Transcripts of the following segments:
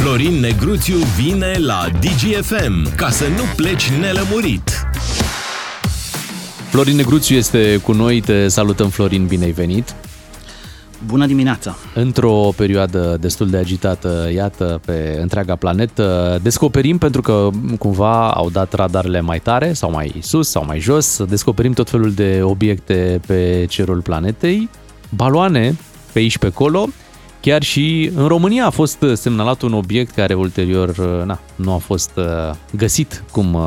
Florin Negruțiu vine la DGFM ca să nu pleci nelămurit. Florin Negruțiu este cu noi, te salutăm Florin, bine ai venit. Bună dimineața! Într-o perioadă destul de agitată, iată, pe întreaga planetă, descoperim, pentru că cumva au dat radarele mai tare, sau mai sus, sau mai jos, descoperim tot felul de obiecte pe cerul planetei, baloane pe aici pe acolo, Chiar și în România a fost semnalat un obiect care ulterior na, nu a fost găsit cum,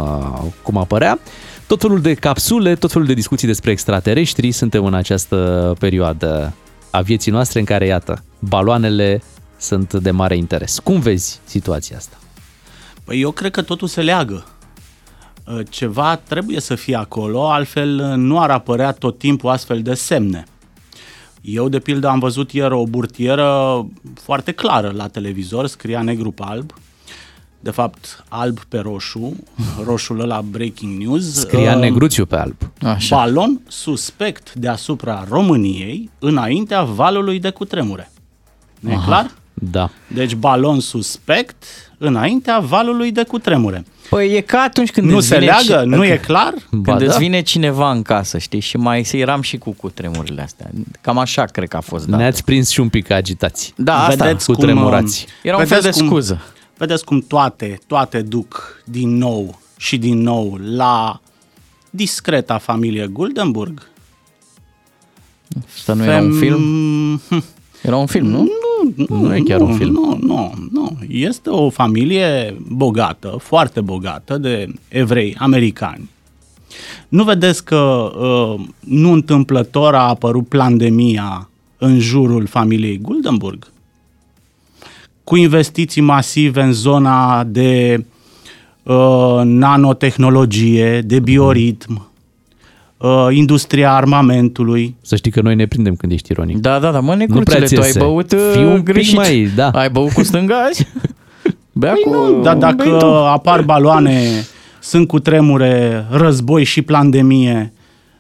cum apărea. Tot felul de capsule, tot felul de discuții despre extraterestri suntem în această perioadă a vieții noastre în care, iată, baloanele sunt de mare interes. Cum vezi situația asta? Păi eu cred că totul se leagă. Ceva trebuie să fie acolo, altfel nu ar apărea tot timpul astfel de semne. Eu, de pildă, am văzut ieri o burtieră foarte clară la televizor, scria negru pe alb, de fapt alb pe roșu, roșul ăla breaking news. Scria uh, negruțiu pe alb. Așa. Balon suspect deasupra României înaintea valului de cutremure. Nu e clar? Da. Deci balon suspect înaintea valului de cutremure. Păi e ca atunci când Nu se leagă? Și... Nu e clar? Când ba, îți da. vine cineva în casă, știi, și mai eram și cu cutremurile astea. Cam așa cred că a fost dată. Ne-ați prins și un pic agitați. Da, asta. Vedeți cu tremurați. Era un fel de cum, scuză. Vedeți cum toate, toate duc din nou și din nou la discreta familie Guldenburg. Asta nu Fem... era un film? Era un film, nu? Nu, nu, nu e chiar nu, un film. Nu, nu, nu. Este o familie bogată, foarte bogată, de evrei americani. Nu vedeți că uh, nu întâmplător a apărut pandemia în jurul familiei Guldenburg? Cu investiții masive în zona de uh, nanotehnologie, de bioritm, uh, industria armamentului. Să știi că noi ne prindem când ești ironic. Da, da, da, mă, necurțele, tu ai băut uh, Fii un greșit. mai, da. Ai băut cu stânga azi? Bea păi cu... nu, dar dacă apar baloane, sunt cu tremure, război și pandemie,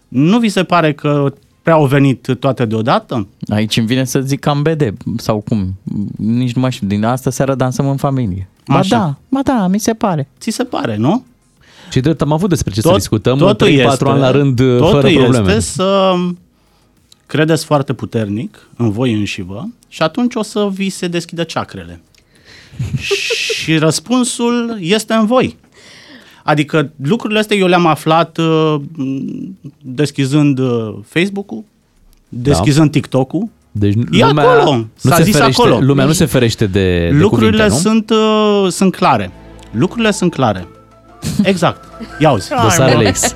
nu vi se pare că prea au venit toate deodată? Aici îmi vine să zic cam BD sau cum. Nici nu mai știu. Din asta seara dansăm în familie. Ba Așa. da, ba da, mi se pare. Ți se pare, nu? Și drept am avut despre ce Tot, să discutăm 3-4 ani la rând totul fără probleme. este să credeți foarte puternic în voi înșivă și atunci o să vi se deschidă ceacrele. și răspunsul este în voi. Adică lucrurile astea eu le-am aflat uh, deschizând uh, Facebook-ul, deschizând da. TikTok-ul. Deci e lumea, acolo, nu s-a se zis ferește, acolo. Lumea nu se ferește de, de Lucrurile cuvinte, nu? sunt, uh, sunt clare. Lucrurile sunt clare. Exact. Ia uzi. Dosarele X.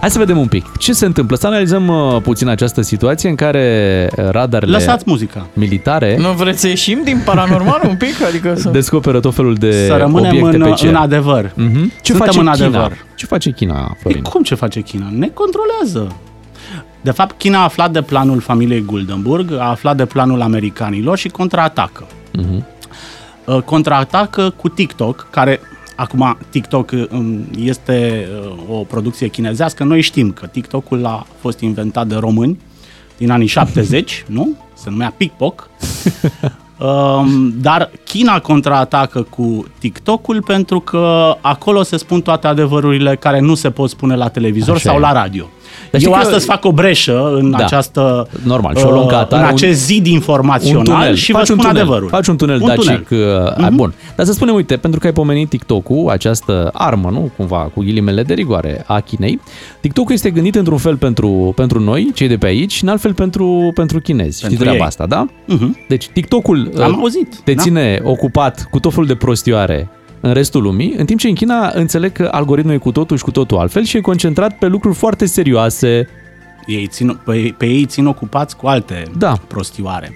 Hai să vedem un pic. Ce se întâmplă? Să analizăm uh, puțin această situație în care radarele Lăsați muzica. militare Nu vreți să ieșim din paranormal un pic? Adică să... descoperă tot felul de Să rămânem obiecte în, pe cer. în adevăr. Mhm. Ce Suntem face în China? adevăr. Ce face China, Florin? Păi cum ce face China? Ne controlează. De fapt, China a aflat de planul familiei Guldenburg, a aflat de planul americanilor și contraatacă. Mhm. Uh, contraatacă cu TikTok, care acum TikTok um, este uh, o producție chinezească. Noi știm că TikTok-ul a fost inventat de români din anii 70, nu? Se numea PicPoc. Um, dar China contraatacă cu TikTok-ul pentru că acolo se spun toate adevărurile care nu se pot spune la televizor Așa sau e. la radio. Dar Eu știi că- astăzi fac o breșă în Da. această Normal, și o luăm ca uh, atare, în un- acest zid informațional un tunel. și vă Faci un spun tunel. adevărul. Faci un tunel Un dacic. tunel. Uh, Bun. Dar să spunem, uite, pentru că ai pomenit TikTok-ul, această armă, nu? Cumva, cu ghilimele de rigoare a Chinei. TikTok-ul este gândit într-un fel pentru, pentru noi, cei de pe aici, și în alt fel pentru, pentru chinezi. Știi treaba ei. asta, da? Mhm. Deci TikTok-ul Am uh, auzit, te da. ține ocupat cu tot felul de prostioare în restul lumii, în timp ce în China înțeleg că algoritmul e cu totul și cu totul altfel și e concentrat pe lucruri foarte serioase. Ei țin, pe, pe ei țin ocupați cu alte Da. prostioare.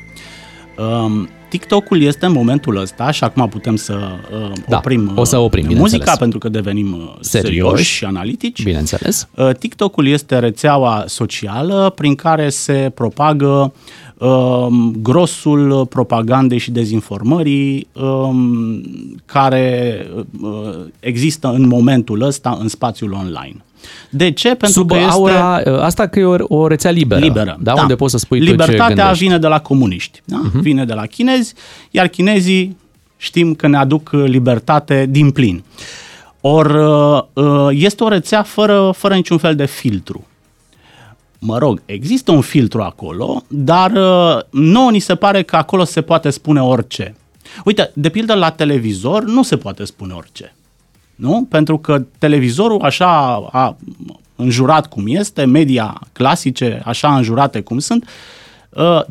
Um, TikTok-ul este în momentul ăsta și acum putem să uh, Da, oprim, o să uh, oprim, muzica bineînțeles. pentru că devenim uh, Serioși. serioși și analitici. Bineînțeles. Uh, TikTok-ul este rețeaua socială prin care se propagă um, grosul propagandei și dezinformării um, care uh, există în momentul ăsta în spațiul online. De ce? Pentru Sub că este... aura, asta că e o, o rețea liberă, liberă da? unde poți să spui Libertatea tot ce gândești. vine de la comuniști, da? uh-huh. vine de la chinezi, iar chinezii știm că ne aduc libertate din plin. Or, este o rețea fără, fără niciun fel de filtru. Mă rog, există un filtru acolo, dar nouă ni se pare că acolo se poate spune orice. Uite, de pildă la televizor nu se poate spune orice. Nu? Pentru că televizorul așa a înjurat cum este, media clasice așa înjurate cum sunt,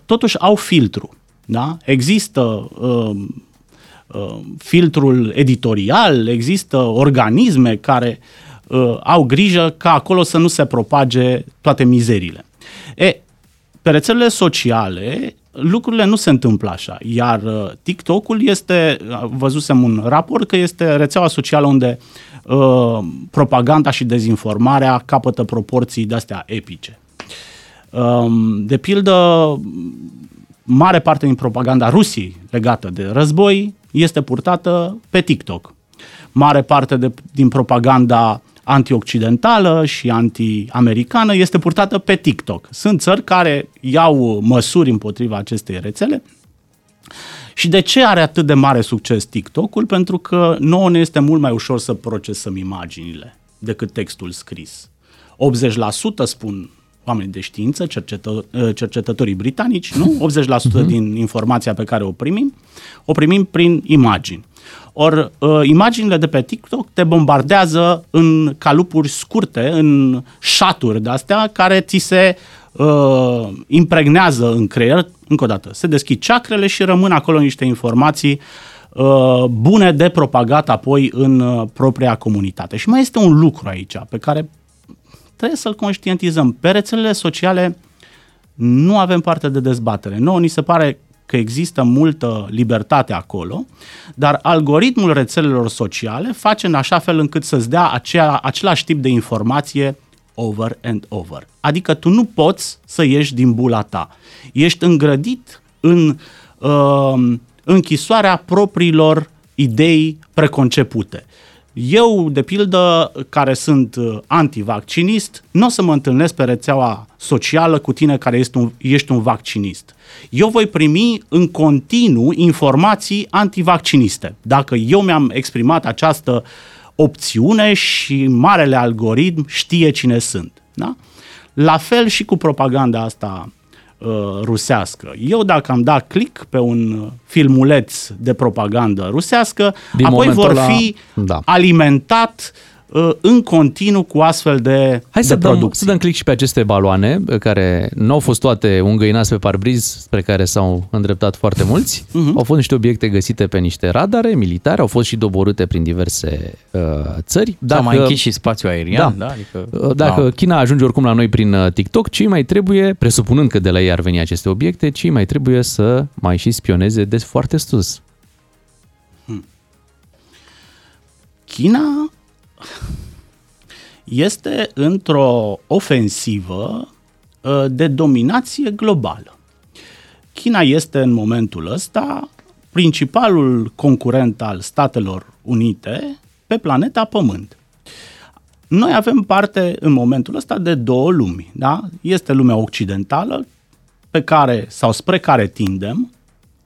totuși au filtru. Da? Există uh, uh, filtrul editorial, există organisme care uh, au grijă ca acolo să nu se propage toate mizerile. E, pe rețelele sociale lucrurile nu se întâmplă așa, iar uh, TikTok-ul este, văzusem un raport că este rețeaua socială unde uh, propaganda și dezinformarea capătă proporții de-astea epice. Um, de pildă, mare parte din propaganda Rusiei legată de război este purtată pe TikTok. Mare parte de, din propaganda antioccidentală și anti-americană este purtată pe TikTok. Sunt țări care iau măsuri împotriva acestei rețele. Și de ce are atât de mare succes TikTok-ul? Pentru că nouă ne este mult mai ușor să procesăm imaginile decât textul scris. 80% spun oameni de știință, cercetă, cercetătorii britanici, nu? 80% uh-huh. din informația pe care o primim, o primim prin imagini. Ori uh, imaginile de pe TikTok te bombardează în calupuri scurte, în șaturi de astea care ți se uh, impregnează în creier, încă o dată, se deschid ceacrele și rămân acolo niște informații uh, bune de propagat apoi în uh, propria comunitate. Și mai este un lucru aici pe care trebuie să-l conștientizăm. Pe rețelele sociale nu avem parte de dezbatere. Nouă ni se pare că există multă libertate acolo, dar algoritmul rețelelor sociale face în așa fel încât să-ți dea acea, același tip de informație over and over. Adică tu nu poți să ieși din bula ta. Ești îngrădit în uh, închisoarea propriilor idei preconcepute. Eu, de pildă, care sunt uh, antivaccinist, nu o să mă întâlnesc pe rețeaua socială cu tine care ești un, ești un vaccinist. Eu voi primi în continuu informații antivacciniste. Dacă eu mi-am exprimat această opțiune și marele algoritm știe cine sunt. Da? La fel și cu propaganda asta uh, rusească. Eu dacă am dat click pe un filmuleț de propagandă rusească, Din apoi vor la... fi da. alimentat uh, în continuu cu astfel de, Hai de să producții. dăm, să dăm click și pe aceste baloane, uh, care nu au fost toate ungăinați pe parbriz, spre care s-au îndreptat foarte mulți. Uh-huh. Au fost niște obiecte găsite pe niște radare militare, au fost și doborâte prin diverse uh, țări. Dacă, mai închis și spațiul aerian. Da. da adică, uh, Dacă da. China ajunge oricum la noi prin uh, TikTok, cei mai trebuie, presupunând că de la ei ar veni aceste obiecte, cei mai trebuie să mai și spioneze de foarte sus. Hmm. China este într-o ofensivă uh, de dominație globală. China este în momentul ăsta principalul concurent al Statelor Unite pe planeta Pământ. Noi avem parte în momentul ăsta de două lumi. Da? Este lumea occidentală pe care sau spre care tindem.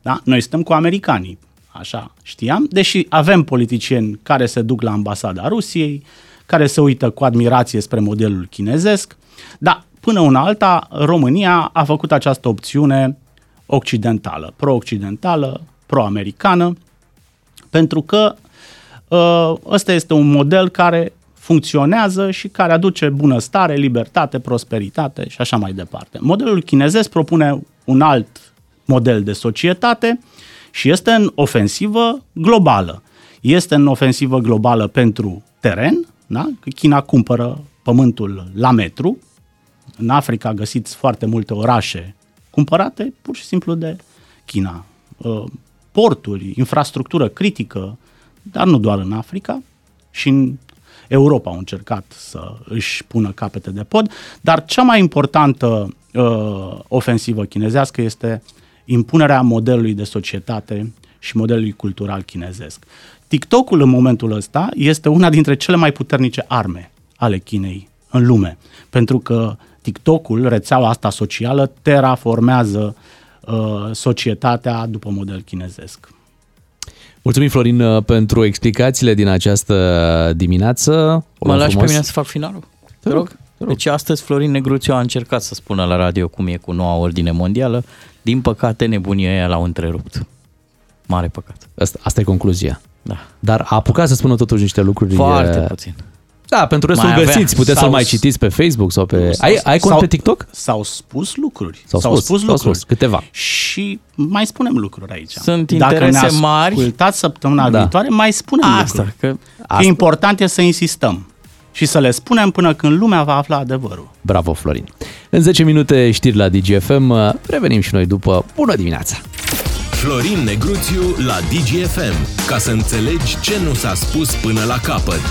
Da? Noi suntem cu americanii, așa știam, deși avem politicieni care se duc la ambasada Rusiei, care se uită cu admirație spre modelul chinezesc, dar până una alta România a făcut această opțiune occidentală, pro-occidentală, pro-americană, pentru că uh, ăsta este un model care funcționează și care aduce bunăstare, libertate, prosperitate și așa mai departe. Modelul chinezesc propune un alt model de societate și este în ofensivă globală. Este în ofensivă globală pentru teren, da? China cumpără pământul la metru. În Africa găsiți foarte multe orașe cumpărate pur și simplu de China. Uh, porturi, infrastructură critică, dar nu doar în Africa, și în Europa au încercat să își pună capete de pod, dar cea mai importantă uh, ofensivă chinezească este impunerea modelului de societate și modelului cultural chinezesc. TikTok-ul în momentul ăsta este una dintre cele mai puternice arme ale Chinei în lume. Pentru că TikTok-ul, rețeaua asta socială, terraformează uh, societatea după model chinezesc. Mulțumim, Florin, uh, pentru explicațiile din această dimineață. O Mă lași frumos. pe mine să fac finalul? Te rog. Te rog. Deci astăzi Florin Negruțiu a încercat să spună la radio cum e cu noua ordine mondială. Din păcate, nebunia aia l-au întrerupt. Mare păcat. Asta, asta e concluzia. Da. Dar a apucat să spună totuși niște lucruri... Foarte uh, puțin. Da, pentru restul Mai mai avea. găsiți, puteți Sau- să-l mai citiți pe Facebook sau pe... Sau- ai, ai cont sau- pe TikTok? S-au spus lucruri. S-au spus, s-au lucruri. spus, câteva. Și mai spunem lucruri aici. Sunt Dacă interese ne mari. ascultați săptămâna Da. viitoare, mai spunem Asta, lucruri. că Asta. E important e să insistăm și să le spunem până când lumea va afla adevărul. Bravo, Florin. În 10 minute știri la DGFM. Revenim și noi după. Bună dimineața! Florin Negruțiu la DGFM. Ca să înțelegi ce nu s-a spus până la capăt.